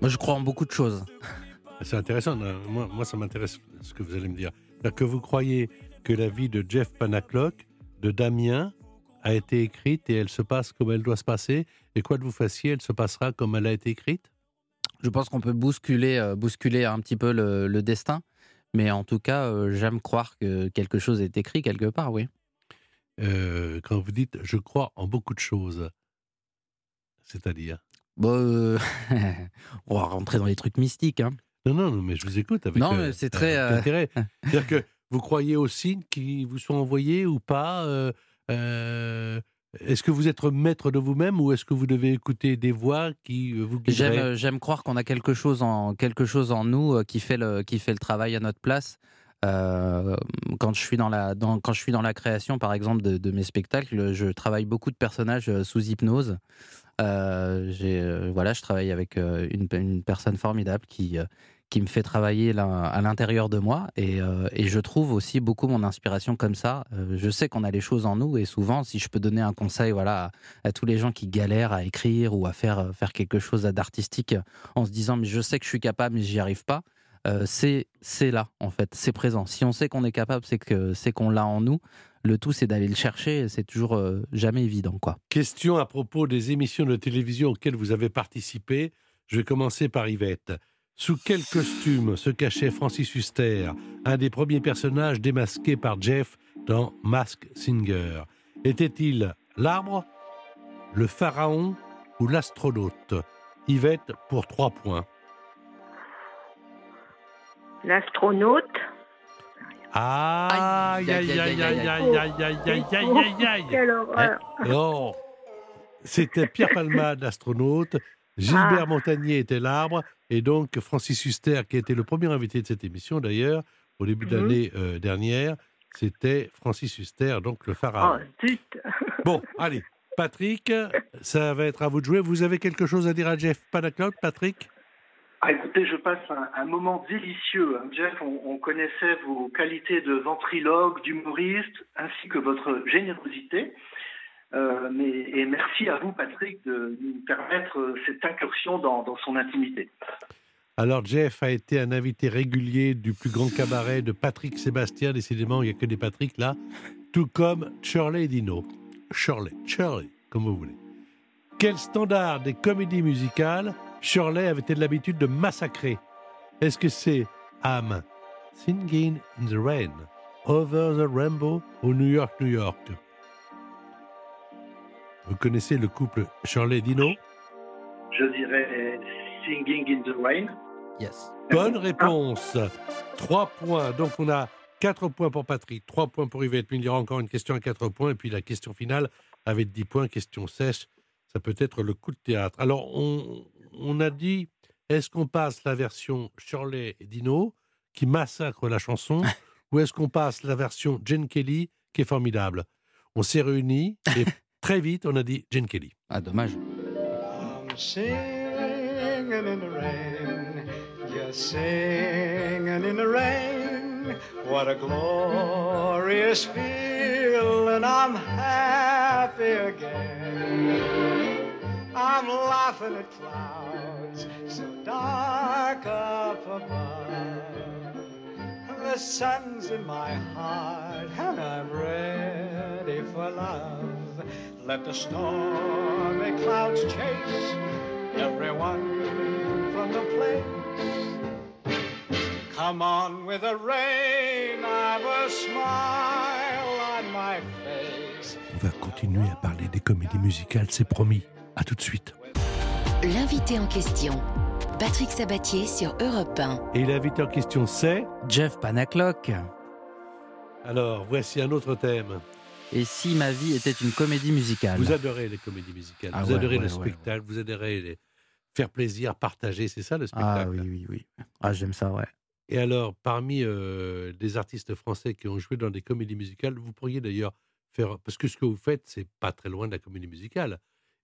S2: Moi je crois en beaucoup de choses.
S1: C'est intéressant, moi, moi ça m'intéresse ce que vous allez me dire. C'est-à-dire que vous croyez que la vie de Jeff Panaclock, de Damien, a été écrite et elle se passe comme elle doit se passer, et quoi que vous fassiez, elle se passera comme elle a été écrite?
S2: Je pense qu'on peut bousculer, euh, bousculer un petit peu le, le destin, mais en tout cas, euh, j'aime croire que quelque chose est écrit quelque part, oui.
S1: Euh, Quand vous dites « je crois en beaucoup de choses », c'est-à-dire?
S2: Bon, euh, on va rentrer dans les trucs mystiques. Hein.
S1: Non, non, non, mais je vous écoute avec,
S2: Non,
S1: euh,
S2: c'est très, euh,
S1: intérêt. C'est-à-dire que vous croyez aux signes qui vous sont envoyés ou pas Est-ce que vous êtes maître de vous-même ou est-ce que vous devez écouter des voix qui vous guideraient?
S2: J'aime croire qu'on a quelque chose en, quelque chose en nous qui fait le, qui fait le travail à notre place. Euh, quand je suis dans la, quand je suis dans la création, par exemple, de, mes spectacles, je travaille beaucoup de personnages euh, sous hypnose. Euh, voilà, je travaille avec une, personne formidable qui, qui me fait travailler à l'intérieur de moi et, je trouve aussi beaucoup mon inspiration comme ça. Je sais qu'on a les choses en nous et souvent, si je peux donner un conseil, voilà, à, à tous les gens qui galèrent à écrire ou à faire faire quelque chose d'artistique en se disant mais je sais que je suis capable mais j'y arrive pas. Euh, c'est c'est là en fait, c'est présent. Si on sait qu'on est capable, c'est que c'est qu'on l'a en nous. Le tout, c'est d'aller le chercher. C'est toujours euh, jamais évident, quoi.
S1: Question à propos des émissions de télévision auxquelles vous avez participé. Je vais commencer par Yvette. Sous quel costume se cachait Francis Huster, un des premiers personnages démasqués par Jeff dans Mask Singer? Était-il l'arbre, le pharaon ou l'astronaute? Yvette pour trois points.
S3: L'astronaute.
S1: Aïe, aïe, aïe, aïe, aïe, aïe, aïe, aïe, aïe, aïe, aïe.
S3: Quelle horreur.
S1: Non, c'était Pierre Palmade, l'astronaute. Gilbert
S3: Ah.
S1: Montagnier était l'arbre. Et donc, Francis Huster, qui était le premier invité de cette émission, d'ailleurs, au début de
S3: Mhm.
S1: l'année euh, dernière, c'était Francis Huster, donc le
S3: Oh,
S1: pharaon.
S3: zut.
S1: Bon, allez, Patrick, ça va être à vous de jouer. Vous avez quelque chose à dire à Jeff Panaclock, Patrick
S5: Ah, écoutez, je passe un, moment délicieux. hein. Jeff, on, on connaissait vos qualités de ventriloque, d'humoriste, ainsi que votre générosité. Euh, mais, et merci à vous, Patrick, de nous permettre euh, cette incursion dans, dans son intimité.
S1: Alors, Jeff a été un invité régulier du plus grand cabaret de Patrick Sébastien. Décidément, il n'y a que des Patrick là. Tout comme Shirley Dino. Shirley, Shirley, comme vous voulez. Quel standard des comédies musicales Shirley avait-elle l'habitude de massacrer? Est-ce que c'est I'm Singing in the Rain, Over the Rainbow ou New York, New York? Vous connaissez le couple Shirley Dino?
S5: Je dirais Singing in the Rain.
S2: Yes.
S1: Bonne réponse. Trois points. Donc on a 4 points pour Patrick, 3 points pour Yvette. Mais il y aura encore une question à 4 points. Et puis la question finale avec 10 points, question sèche. Ça peut être le coup de théâtre. Alors, on, on a dit est-ce qu'on passe la version Shirley et Dino, qui massacre la chanson, ou est-ce qu'on passe la version Jane Kelly, qui est formidable? On s'est réunis et très vite, on a dit Jane Kelly.
S2: Ah, dommage.
S12: I'm singing in the rain, just singing in the rain. What a glorious feeling! I'm happy again. I'm laughing at clouds so dark up above. The sun's in my heart and I'm ready for love. Let the stormy clouds chase everyone from the place. Come on with the rain, I've a smile on my face.
S1: On va continuer à parler des comédies musicales, c'est promis. À tout de suite.
S8: L'invité en question, Patrick Sabatier sur Europe 1.
S1: Et l'invité en question, c'est
S2: Jeff Panaclock.
S1: Alors, voici un autre thème.
S2: Et si ma vie était une comédie musicale
S1: Vous adorez les comédies musicales,
S2: Ah
S1: vous
S2: ouais,
S1: adorez
S2: ouais,
S1: le
S2: ouais,
S1: spectacle, vous adorez les... faire plaisir, partager, c'est ça le spectacle?
S2: Ah oui, oui, oui. Ah, j'aime ça, ouais.
S1: Et alors, parmi euh, des artistes français qui ont joué dans des comédies musicales, vous pourriez d'ailleurs faire. Parce que ce que vous faites, c'est pas très loin de la comédie musicale.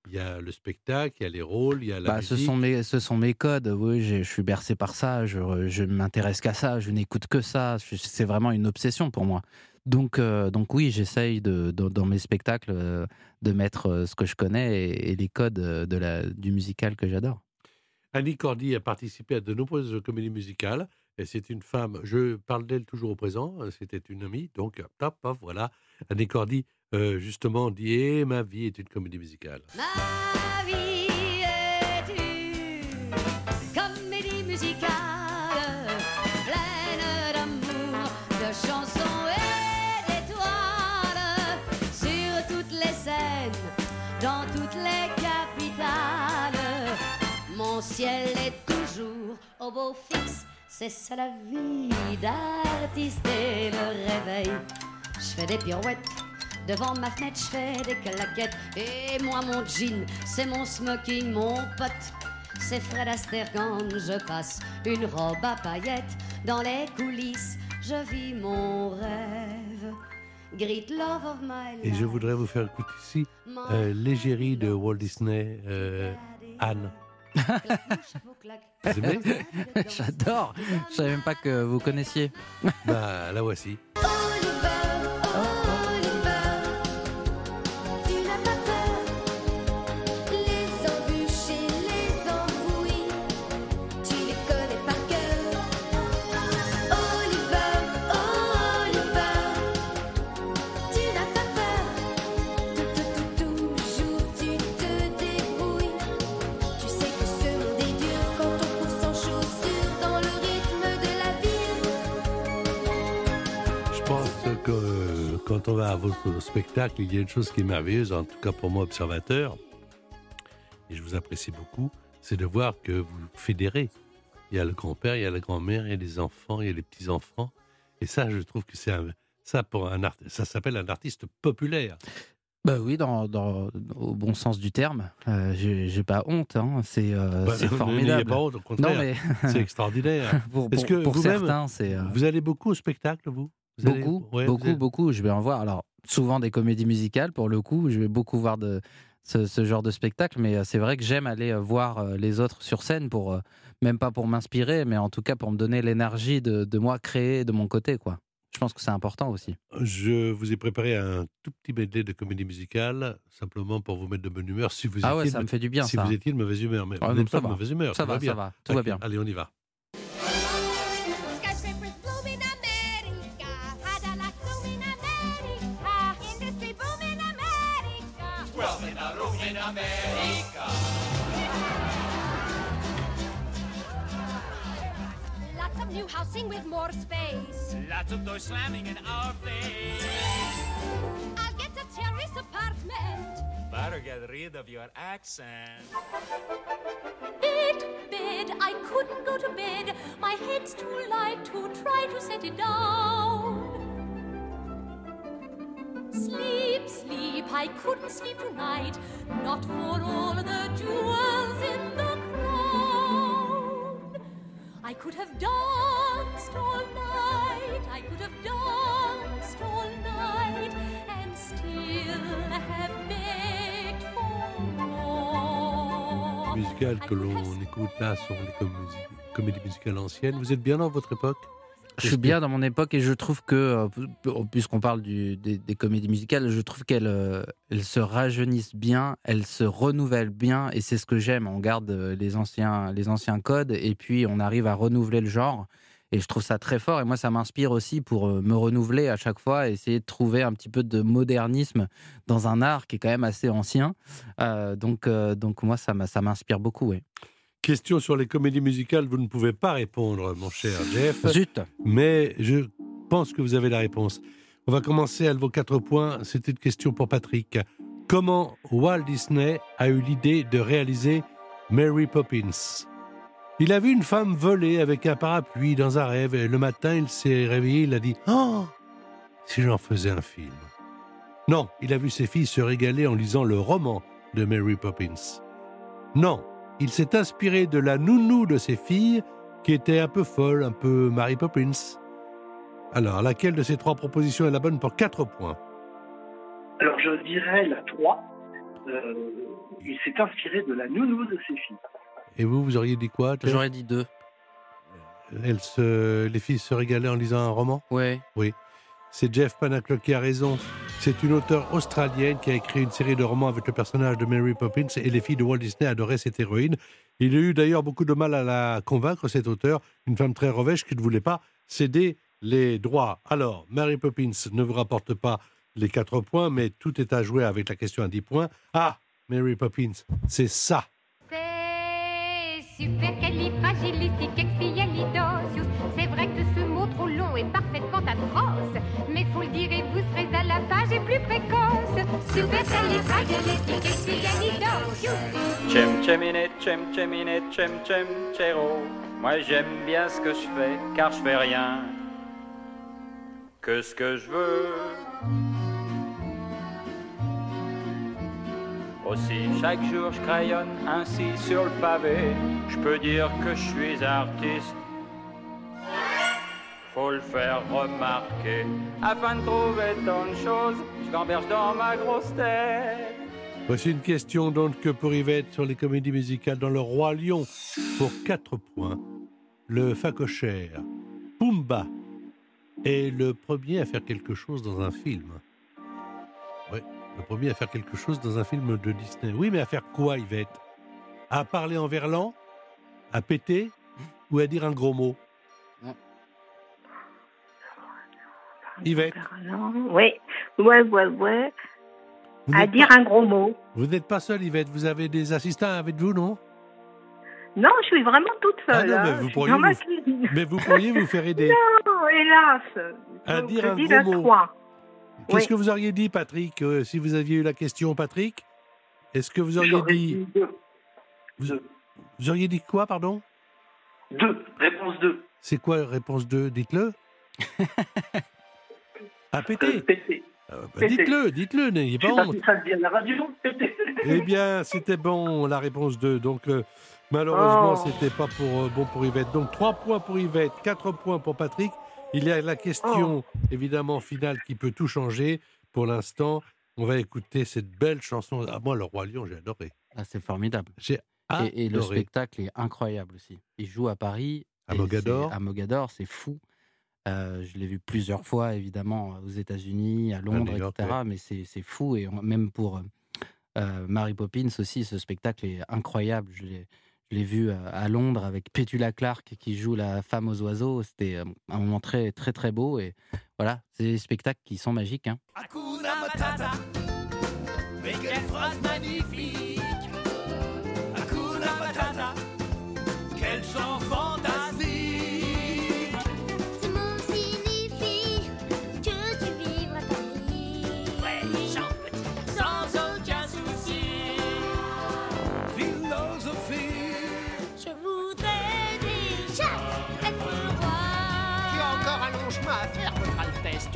S1: Il y a le spectacle, il y a les rôles, il y a la
S2: Bah, ce,
S1: musique.
S2: sont mes, ce sont mes codes, oui, je suis bercé par ça, je, je ne m'intéresse qu'à ça, je n'écoute que ça, c'est vraiment une obsession pour moi. Donc, euh, donc oui, j'essaye de, dans- dans mes spectacles euh, de mettre euh, ce que je connais et, et les codes de la, du musical que j'adore.
S1: Annie Cordy a participé à de nombreuses comédies musicales. Et c'est une femme, je parle d'elle toujours au présent, c'était une amie, donc top, hop, voilà. Annie Cordy, euh, justement, dit Eh, ma vie est une comédie musicale.
S13: Ma vie est une comédie musicale pleine d'amour, de chansons et d'étoiles sur toutes les scènes, dans toutes les capitales. Mon ciel est toujours au beau fixe, c'est ça la vie d'artiste et le réveil. Je fais des pirouettes Devant ma fenêtre, je fais des claquettes. Et moi, mon jean, c'est mon smoking, mon pote. C'est Fred Astaire quand je passe une robe à paillettes. Dans les coulisses, je vis mon rêve. Great love of my life.
S1: Et je voudrais vous faire écouter ici euh, l'égérie de Walt Disney, euh, Anne.
S2: J'adore, je savais même pas que vous connaissiez.
S1: Bah, la voici. Votre spectacle, il y a une chose qui est merveilleuse, en tout cas pour moi, observateur, et je vous apprécie beaucoup, c'est de voir que vous fédérez. Il y a le grand-père, il y a la grand-mère, il y a les enfants, il y a les petits-enfants. Et ça, je trouve que c'est ça pour un art, ça s'appelle un artiste populaire.
S2: Bah oui, dans, dans- au bon sens du terme. Euh, j'ai pas honte, hein. c'est euh,
S1: Bah,
S2: formidable.
S1: pas honte, au contraire.
S2: Non, mais
S1: C'est extraordinaire.
S2: pour, pour-
S1: que
S2: pour certains, c'est euh,
S1: Vous allez beaucoup au spectacle, vous? Vous allez-
S2: beaucoup,
S1: ouais,
S2: beaucoup,
S1: allez-
S2: beaucoup. Je vais en voir. Alors souvent des comédies musicales pour le coup. Je vais beaucoup voir de ce, ce genre de spectacle, mais euh, c'est vrai que j'aime aller euh, voir euh, les autres sur scène pour même pas pour m'inspirer, mais en tout cas pour me donner l'énergie de, de moi créer de mon côté, quoi. Je pense que c'est important aussi.
S1: Je vous ai préparé un tout petit medley de comédie musicale, simplement pour vous mettre de bonne humeur. Si vous
S2: Ah
S1: étiez
S2: ouais,
S1: de-
S2: ça me fait du bien,
S1: Si
S2: ça.
S1: vous étiez de mauvaise humeur, mais
S2: Ah
S1: vous n'êtes pas de
S2: va.
S1: mauvaise humeur.
S2: Ça va,
S1: bien.
S2: ça va, tout va bien.
S1: Allez, on y va.
S13: in America. Lots of new housing with more space.
S14: Lots of doors slamming in our face.
S13: I'll get a terrace apartment.
S14: Better get rid of your accent.
S13: Bed, bed, I couldn't go to bed. My head's too light to try to set it down. Sleep, sleep.
S6: I couldn't sleep tonight, not for all the jewels in the crown. I could have danced all night, I could have danced all night, and still have begged for more.
S1: musicales que l'on écoute là sont les comédies, comédies musicales anciennes. Vous êtes bien dans votre époque?
S2: Je suis bien dans mon époque et je trouve que, euh, pu- puisqu'on parle des, comédies musicales, je trouve qu'elles euh, se rajeunissent bien, elles se renouvellent bien et c'est ce que j'aime. On garde euh, les anciens, les anciens codes et puis on arrive à renouveler le genre. Et je trouve ça très fort et moi ça m'inspire aussi pour me renouveler à chaque fois, essayer de trouver un petit peu de modernisme dans un art qui est quand même assez ancien. Donc, donc moi ça m'inspire beaucoup. Oui.
S1: Question sur les comédies musicales, vous ne pouvez pas répondre, mon cher Jeff.
S2: Zut
S1: Mais je pense que vous avez la réponse. On va commencer à vos quatre points. C'était une question pour Patrick. Comment Walt Disney a eu l'idée de réaliser Mary Poppins? Il a vu une femme voler avec un parapluie dans un rêve et le matin il s'est réveillé, il a dit Oh Si j'en faisais un film. Non, il a vu ses filles se régaler en lisant le roman de Mary Poppins. Non, il s'est inspiré de la nounou de ses filles qui était un peu folle, un peu Mary Poppins. Alors, laquelle de ces trois propositions est la bonne pour quatre points?
S5: Alors je dirais la 3. Euh, il s'est inspiré de la nounou de ses filles.
S1: Et vous, vous auriez dit quoi
S2: J'aurais dit deux.
S1: Elles se... Les filles se régalaient en lisant un roman?
S2: Ouais.
S1: Oui. C'est Jeff Panaclock qui a raison. C'est une auteure australienne qui a écrit une série de romans avec le personnage de Mary Poppins et les filles de Walt Disney adoraient cette héroïne. Il a eu d'ailleurs beaucoup de mal à la convaincre, cette auteure, une femme très revêche qui ne voulait pas céder les droits. Alors, Mary Poppins ne vous rapporte pas les quatre points, mais tout est à jouer avec la question à 10 points. Ah, Mary Poppins, c'est ça.
S15: C'est vrai que ce mot trop long est parfaitement atroce. Mais le vous serez à la page et plus précoce. Supercalifragilisticexpialidocious.
S16: Chem cheminette, chem cheminette, chem chem chero. Moi j'aime bien ce que je fais, car je fais rien que ce que je veux. Aussi chaque jour je crayonne ainsi sur le pavé. Je peux dire que je suis artiste. Faut le faire remarquer afin de trouver tant de choses. Je gamberge dans ma grosse tête.
S1: Voici une question donc pour Yvette sur les comédies musicales dans Le Roi Lion pour 4 points. Le facochère Pumba est le premier à faire quelque chose dans un film. Oui, le premier à faire quelque chose dans un film de Disney. Oui, mais à faire quoi, Yvette? À parler en verlan? À péter? Ou à dire un gros mot? Yvette,
S3: Oui, ouais, ouais, ouais.
S1: vous
S3: À
S1: n'êtes
S3: dire
S1: pas-
S3: un gros mot.
S1: Vous n'êtes pas seule, Yvette. Vous avez des assistants avec vous, non?
S3: Non, je suis vraiment toute
S1: Ah
S3: seule.
S1: non,
S3: hein.
S1: mais vous
S3: Je suis
S1: pourriez
S3: dans ma
S1: vous-
S3: cuisine.
S1: Mais vous pourriez vous faire aider.
S3: Non, hélas.
S1: À
S3: Donc,
S1: dire
S3: je
S1: un
S3: dis
S1: gros mot. Qu'est-ce
S3: Oui.
S1: que vous auriez dit, Patrick, euh, si vous aviez eu la question, Patrick? Est-ce que vous auriez dit...
S5: dit deux.
S1: Vous, vous auriez dit quoi, pardon?
S5: Deux. Réponse 2.
S1: C'est quoi réponse 2 Dites-le. à péter
S5: Pété.
S1: Euh, bah,
S5: péter.
S1: Dites-le, dites-le, n'ayez pas honte.
S5: ça se dit à la radio. Pété.
S1: Eh bien, c'était bon, la réponse 2. Donc, euh, malheureusement,
S5: Oh.
S1: c'était pas pour, euh, bon pour Yvette. Donc, 3 points pour Yvette, 4 points pour Patrick. Il y a la question, évidemment, finale qui peut tout changer. Pour l'instant, on va écouter cette belle chanson. Ah, moi, Le Roi Lion, j'ai adoré.
S2: Ah, c'est formidable.
S1: J'ai
S2: Et, et le spectacle est incroyable aussi. Il joue à Paris.
S1: À Mogador.
S2: À Mogador, c'est fou. Euh, je l'ai vu plusieurs fois, évidemment, aux États-Unis, à Londres,
S1: York,
S2: etc.
S1: ouais.
S2: Mais c'est c'est fou. Et on- même pour euh, euh, Mary Poppins aussi, ce spectacle est incroyable. Je l'ai je l'ai vu euh, à Londres avec Petula Clark qui joue la femme aux oiseaux. C'était un moment très, très, très beau. Et voilà, c'est des spectacles qui sont magiques. hein.
S14: Hakuna Matata, mais quelle phrase magnifique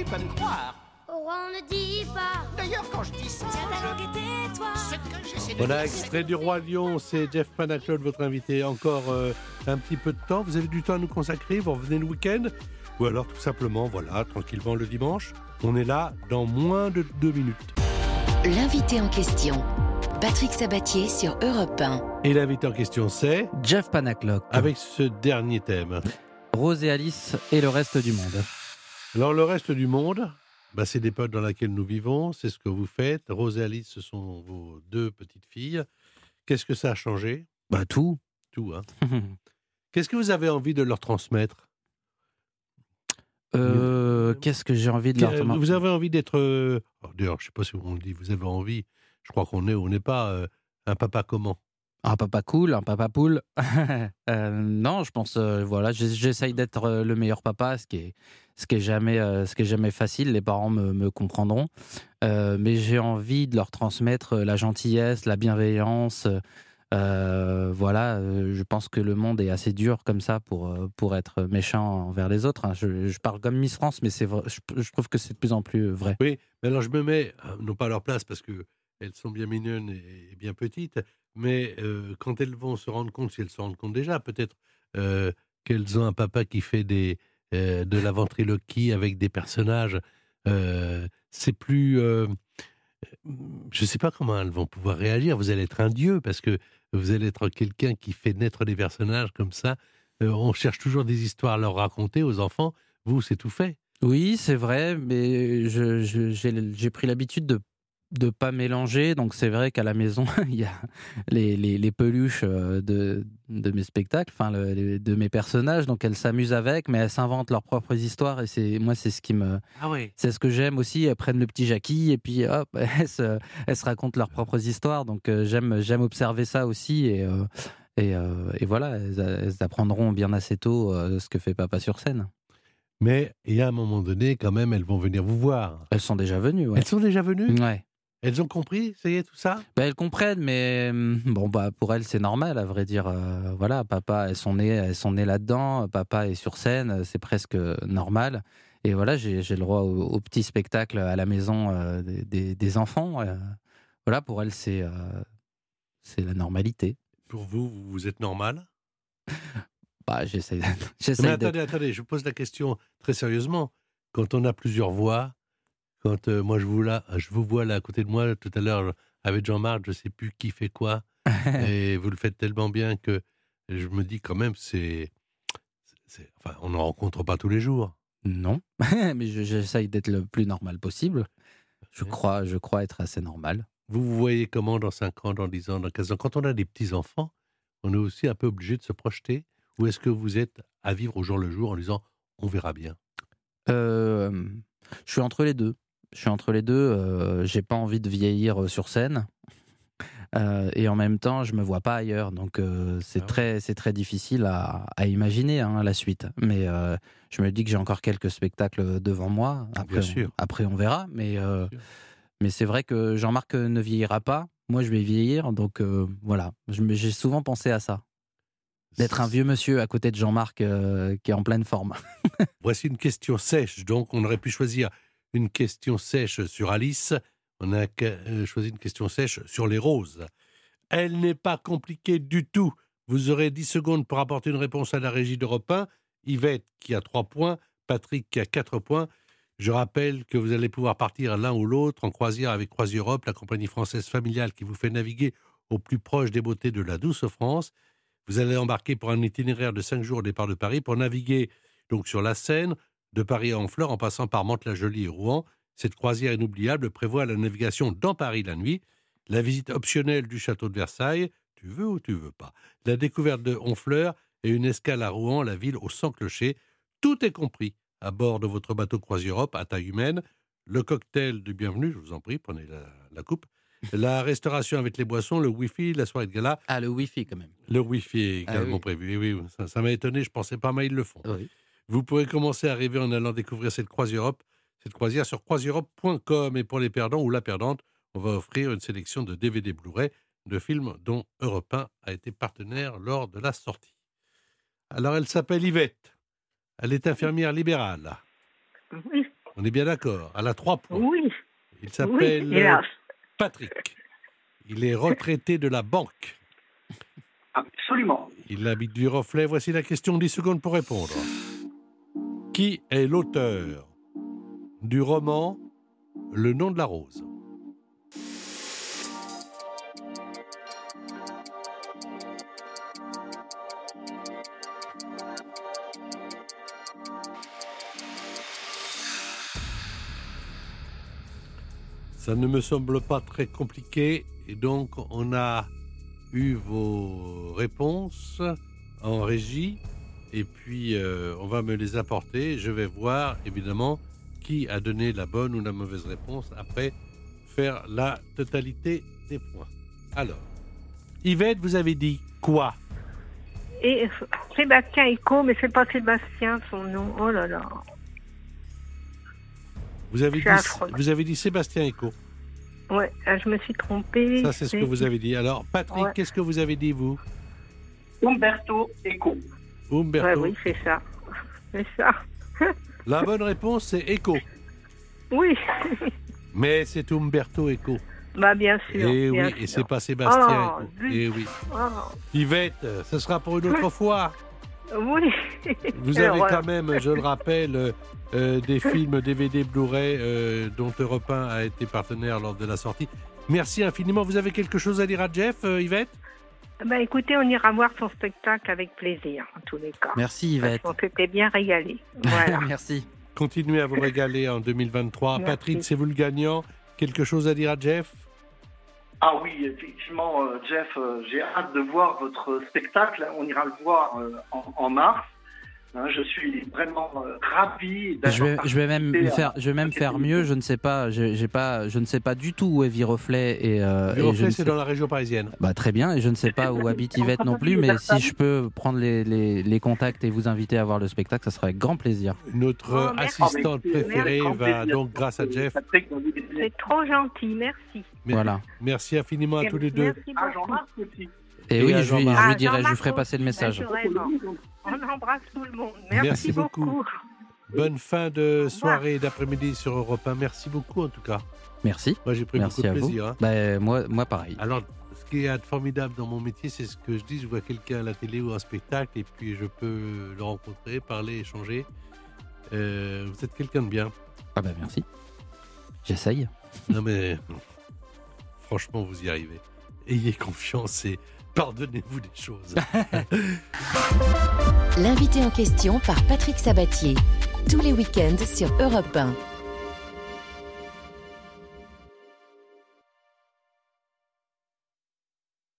S15: tu
S17: peux me croire.
S15: Au roi
S13: Non, ne dis pas.
S10: D'ailleurs, quand je dis ça,
S13: Tiens ta langue et tais-toi.
S10: ce que j'essaie de
S1: Voilà, extrait du Roi Lion, c'est Jeff Panacloud, votre invité. Encore euh, un petit peu de temps, vous avez du temps à nous consacrer, vous revenez le week-end? Ou alors tout simplement, voilà, tranquillement le dimanche. On est là dans moins de deux minutes.
S8: L'invité en question, Patrick Sabatier sur Europe 1.
S1: Et l'invité en question, c'est
S2: Jeff Panaclock.
S1: Avec ce dernier thème.
S2: Rose et Alice et le reste du monde.
S1: Alors le reste du monde, bah, c'est l'époque dans laquelle nous vivons, c'est ce que vous faites. Rose et Alice, ce sont vos deux petites filles. Qu'est-ce que ça a changé?
S2: Bah tout.
S1: Tout, hein. Qu'est-ce que vous avez envie de leur transmettre?
S2: Euh, Qu'est-ce que j'ai envie de leur
S1: Euh,
S2: demander
S1: Vous avez envie d'être. euh, oh, D'ailleurs, je ne sais pas si on le dit, vous avez envie. Je crois qu'on est, on n'est pas euh, un papa comment?
S2: Un papa cool, un papa poule. Euh, non, je pense, euh, voilà, j'ess- j'essaye d'être euh, le meilleur papa, ce qui est, ce qui est jamais, ce qui est jamais facile. Les parents me, comprendront, mais j'ai envie de leur transmettre la gentillesse, la bienveillance. Voilà, je pense que le monde est assez dur comme ça pour pour être méchant envers les autres. hein. Je, parle comme Miss France, mais c'est je, je trouve que c'est de plus en plus vrai.
S1: Oui, mais alors je me mets, non pas à leur place parce que elles sont bien mignonnes et, bien petites, mais quand elles vont se rendre compte, si elles se rendent compte déjà, peut-être qu'elles ont un papa qui fait de la ventriloquie avec des personnages, c'est plus. euh, je ne sais pas comment elles vont pouvoir réagir. Vous allez être un dieu parce que vous allez être quelqu'un qui fait naître des personnages comme ça. On cherche toujours des histoires à leur raconter aux enfants. Vous, c'est tout fait.
S2: Oui, c'est vrai, mais j'ai pris l'habitude de de pas mélanger. Donc c'est vrai qu'à la maison, il y a les, les, les peluches euh, de, de mes spectacles, enfin le- les- de mes personnages. Donc elles s'amusent avec, mais elles s'inventent leurs propres histoires. Et c'est moi, c'est ce qui me,
S1: Ah oui.
S2: c'est ce que j'aime aussi. Elles prennent le petit Jackie et puis hop, elles se, elles se racontent leurs propres histoires. Donc euh, j'aime j'aime observer ça aussi et euh, et, euh, et voilà, elles, elles apprendront bien assez tôt euh, ce que fait papa sur scène.
S1: Mais il y a un moment donné, quand même, elles vont venir vous voir.
S2: Elles sont déjà venues. Ouais.
S1: Elles sont déjà venues?
S2: Ouais.
S1: Elles ont compris, ça y est, tout ça?
S2: Bah, elles comprennent, mais hum, bon, bah, pour elles, c'est normal, à vrai dire. Euh, voilà, papa, elles sont nées, elles sont nées là-dedans. Papa est sur scène, euh, c'est presque normal. Et voilà, j'ai le droit au, au petit spectacle à la maison euh, des, des- des enfants. euh. voilà, pour elles, c'est euh, c'est la normalité.
S1: Pour vous, vous êtes normal?
S2: Bah, j'essaie.
S1: Mais
S2: de-
S1: attendez, attendez, je pose la question très sérieusement. Quand on a plusieurs voix, quand euh, moi je vous, là, je vous vois là à côté de moi tout à l'heure avec Jean-Marc, je sais plus qui fait quoi, et vous le faites tellement bien que je me dis quand même, c'est. Enfin, on n'en rencontre pas tous les jours.
S2: Non, mais je- j'essaye d'être le plus normal possible. Je crois, je crois être assez normal.
S1: Vous vous voyez comment dans 5 ans, dans 10 ans, dans 15 ans? Quand on a des petits-enfants, on est aussi un peu obligé de se projeter Ou est-ce que vous êtes à vivre au jour le jour en disant on verra bien?
S2: Euh, je suis entre les deux. Je suis entre les deux. euh, J'ai pas envie de vieillir euh, sur scène. Euh, et en même temps, je me vois pas ailleurs. Donc, euh, c'est très, c'est très difficile à, à imaginer hein, la suite. Mais je me dis que j'ai encore quelques spectacles devant moi. Après,
S1: Bien sûr.
S2: On, après, on verra. Mais, mais c'est vrai que Jean-Marc ne vieillira pas. Moi, je vais vieillir. Donc, voilà. J'ai souvent pensé à ça. D'être un vieux monsieur à côté de Jean-Marc qui est en pleine forme.
S1: Voici une question sèche. Donc, on aurait pu choisir une question sèche sur Alice. On a euh, choisi une question sèche sur les roses. Elle n'est pas compliquée du tout. Vous aurez 10 secondes pour apporter une réponse à la régie d'Europe 1. Yvette qui a 3 points, Patrick qui a 4 points. Je rappelle que vous allez pouvoir partir l'un ou l'autre en croisière avec CroisiEurope, la compagnie française familiale qui vous fait naviguer au plus proche des beautés de la douce France. Vous allez embarquer pour un itinéraire de 5 jours au départ de Paris pour naviguer donc sur la Seine, de Paris à Honfleur en passant par Mantes-la-Jolie et Rouen. Cette croisière inoubliable prévoit la navigation dans Paris la nuit, la visite optionnelle du château de Versailles, tu veux ou tu veux pas, la découverte de Honfleur et une escale à Rouen, la ville aux 100 clochers. Tout est compris à bord de votre bateau CroisiEurope à taille humaine. Le cocktail du bienvenu, je vous en prie, prenez la, la coupe. La restauration avec les boissons, le Wi-Fi, la soirée de gala.
S2: Ah, le Wi-Fi quand même.
S1: Le Wi-Fi est
S2: Ah
S1: également
S2: oui.
S1: prévu. Oui, oui, ça, ça m'a étonné, je pensais pas, mais ils le font. Vous pourrez commencer à rêver en allant découvrir cette croisière cette croisière sur croisieurope.com. Et pour les perdants ou la perdante, on va offrir une sélection de DVD Blu-ray de films dont Europe 1 a été partenaire lors de la sortie. Alors, elle s'appelle Yvette. Elle est infirmière libérale.
S3: Oui.
S1: On est bien d'accord. À la trois points.
S3: Oui.
S1: Il s'appelle
S3: Oui.
S1: Patrick. Il est retraité de la banque.
S5: Absolument.
S1: Il habite du reflet. Voici la question, 10 secondes pour répondre. Qui est l'auteur du roman Le nom de la rose? Ça ne me semble pas très compliqué et donc on a eu vos réponses en régie et puis euh, on va me les apporter. Je vais voir évidemment qui a donné la bonne ou la mauvaise réponse après faire la totalité des points. Alors, Yvette, vous avez dit quoi?
S3: Et Sébastien Eco, mais c'est pas Sébastien son nom. Oh là là.
S1: vous avez, dit, vous avez dit Sébastien Eco.
S3: Ouais, là, je me suis trompée.
S1: Ça, c'est ce que vous avez dit. Alors, Patrick,
S3: Ouais.
S1: qu'est-ce que vous avez dit, vous?
S5: Umberto Eco.
S1: Umberto.
S3: Ouais, oui, c'est ça. C'est ça.
S1: La bonne réponse, c'est Eco.
S3: Oui.
S1: Mais c'est Umberto Eco.
S3: bah, bien sûr.
S1: Et
S3: bien
S1: oui, et
S3: sûr.
S1: c'est pas Sébastien
S3: Oh.
S1: Et oui.
S3: Oh,
S1: Yvette, ce sera pour une autre fois.
S3: oui.
S1: Vous avez quand même, je le rappelle, euh, euh, des films DVD Blu-ray euh, dont Europe 1 a été partenaire lors de la sortie. Merci infiniment. Vous avez quelque chose à dire à Jeff, euh, Yvette?
S3: Bah, écoutez, on ira voir son spectacle avec plaisir, en tous les cas.
S2: Merci Yvette.
S3: On s'était bien régalé. Voilà.
S2: Merci.
S1: Continuez à vous régaler en 2023.
S3: Merci.
S1: Patrick, c'est vous le gagnant. Quelque chose à dire à Jeff?
S5: Ah oui, effectivement, euh, Jeff, euh, j'ai hâte de voir votre spectacle. On ira le voir euh, en, en mars. Hein, je suis vraiment euh, ravi
S2: Je vais,
S5: d'avoir
S2: je vais même
S5: à-
S2: faire, je vais même faire mieux. Je ne sais pas, j'ai pas, je ne sais pas du tout où est Viroflay et. euh,
S1: Viroflay, c'est
S2: sais-
S1: dans la région parisienne.
S2: Bah, très bien, et je ne sais pas où habite Yvette non plus, mais si je peux prendre les, les- les contacts et vous inviter à voir le spectacle, ça serait avec grand plaisir.
S1: Notre
S3: Oh,
S1: assistante préférée
S3: Merci.
S1: va donc, grâce à Jeff,
S3: C'est trop gentil, merci.
S1: Mer-
S2: Voilà.
S1: Merci infiniment à tous les deux.
S3: Merci beaucoup.
S5: Jean-Marc aussi.
S2: Et,
S1: Et
S2: oui, je lui, je lui dirai, je lui ferai passer le message.
S3: On embrasse tout le monde. Merci,
S1: Merci beaucoup. Bonne fin de soirée et d'après-midi sur Europe 1. Merci beaucoup en tout cas.
S2: Merci.
S1: Moi j'ai pris
S2: Merci
S1: beaucoup de
S2: à
S1: plaisir. hein.
S2: Bah, moi, moi, pareil.
S1: Alors, ce qui est formidable dans mon métier, c'est ce que je dis. Je vois quelqu'un à la télé ou en spectacle et puis je peux le rencontrer, parler, échanger. Euh, vous êtes quelqu'un de bien.
S2: Ah bah merci. J'essaye.
S1: Non mais franchement, vous y arrivez. Ayez confiance et pardonnez-vous des choses.
S8: L'invité en question par Patrick Sabatier. Tous les week-ends sur Europe 1.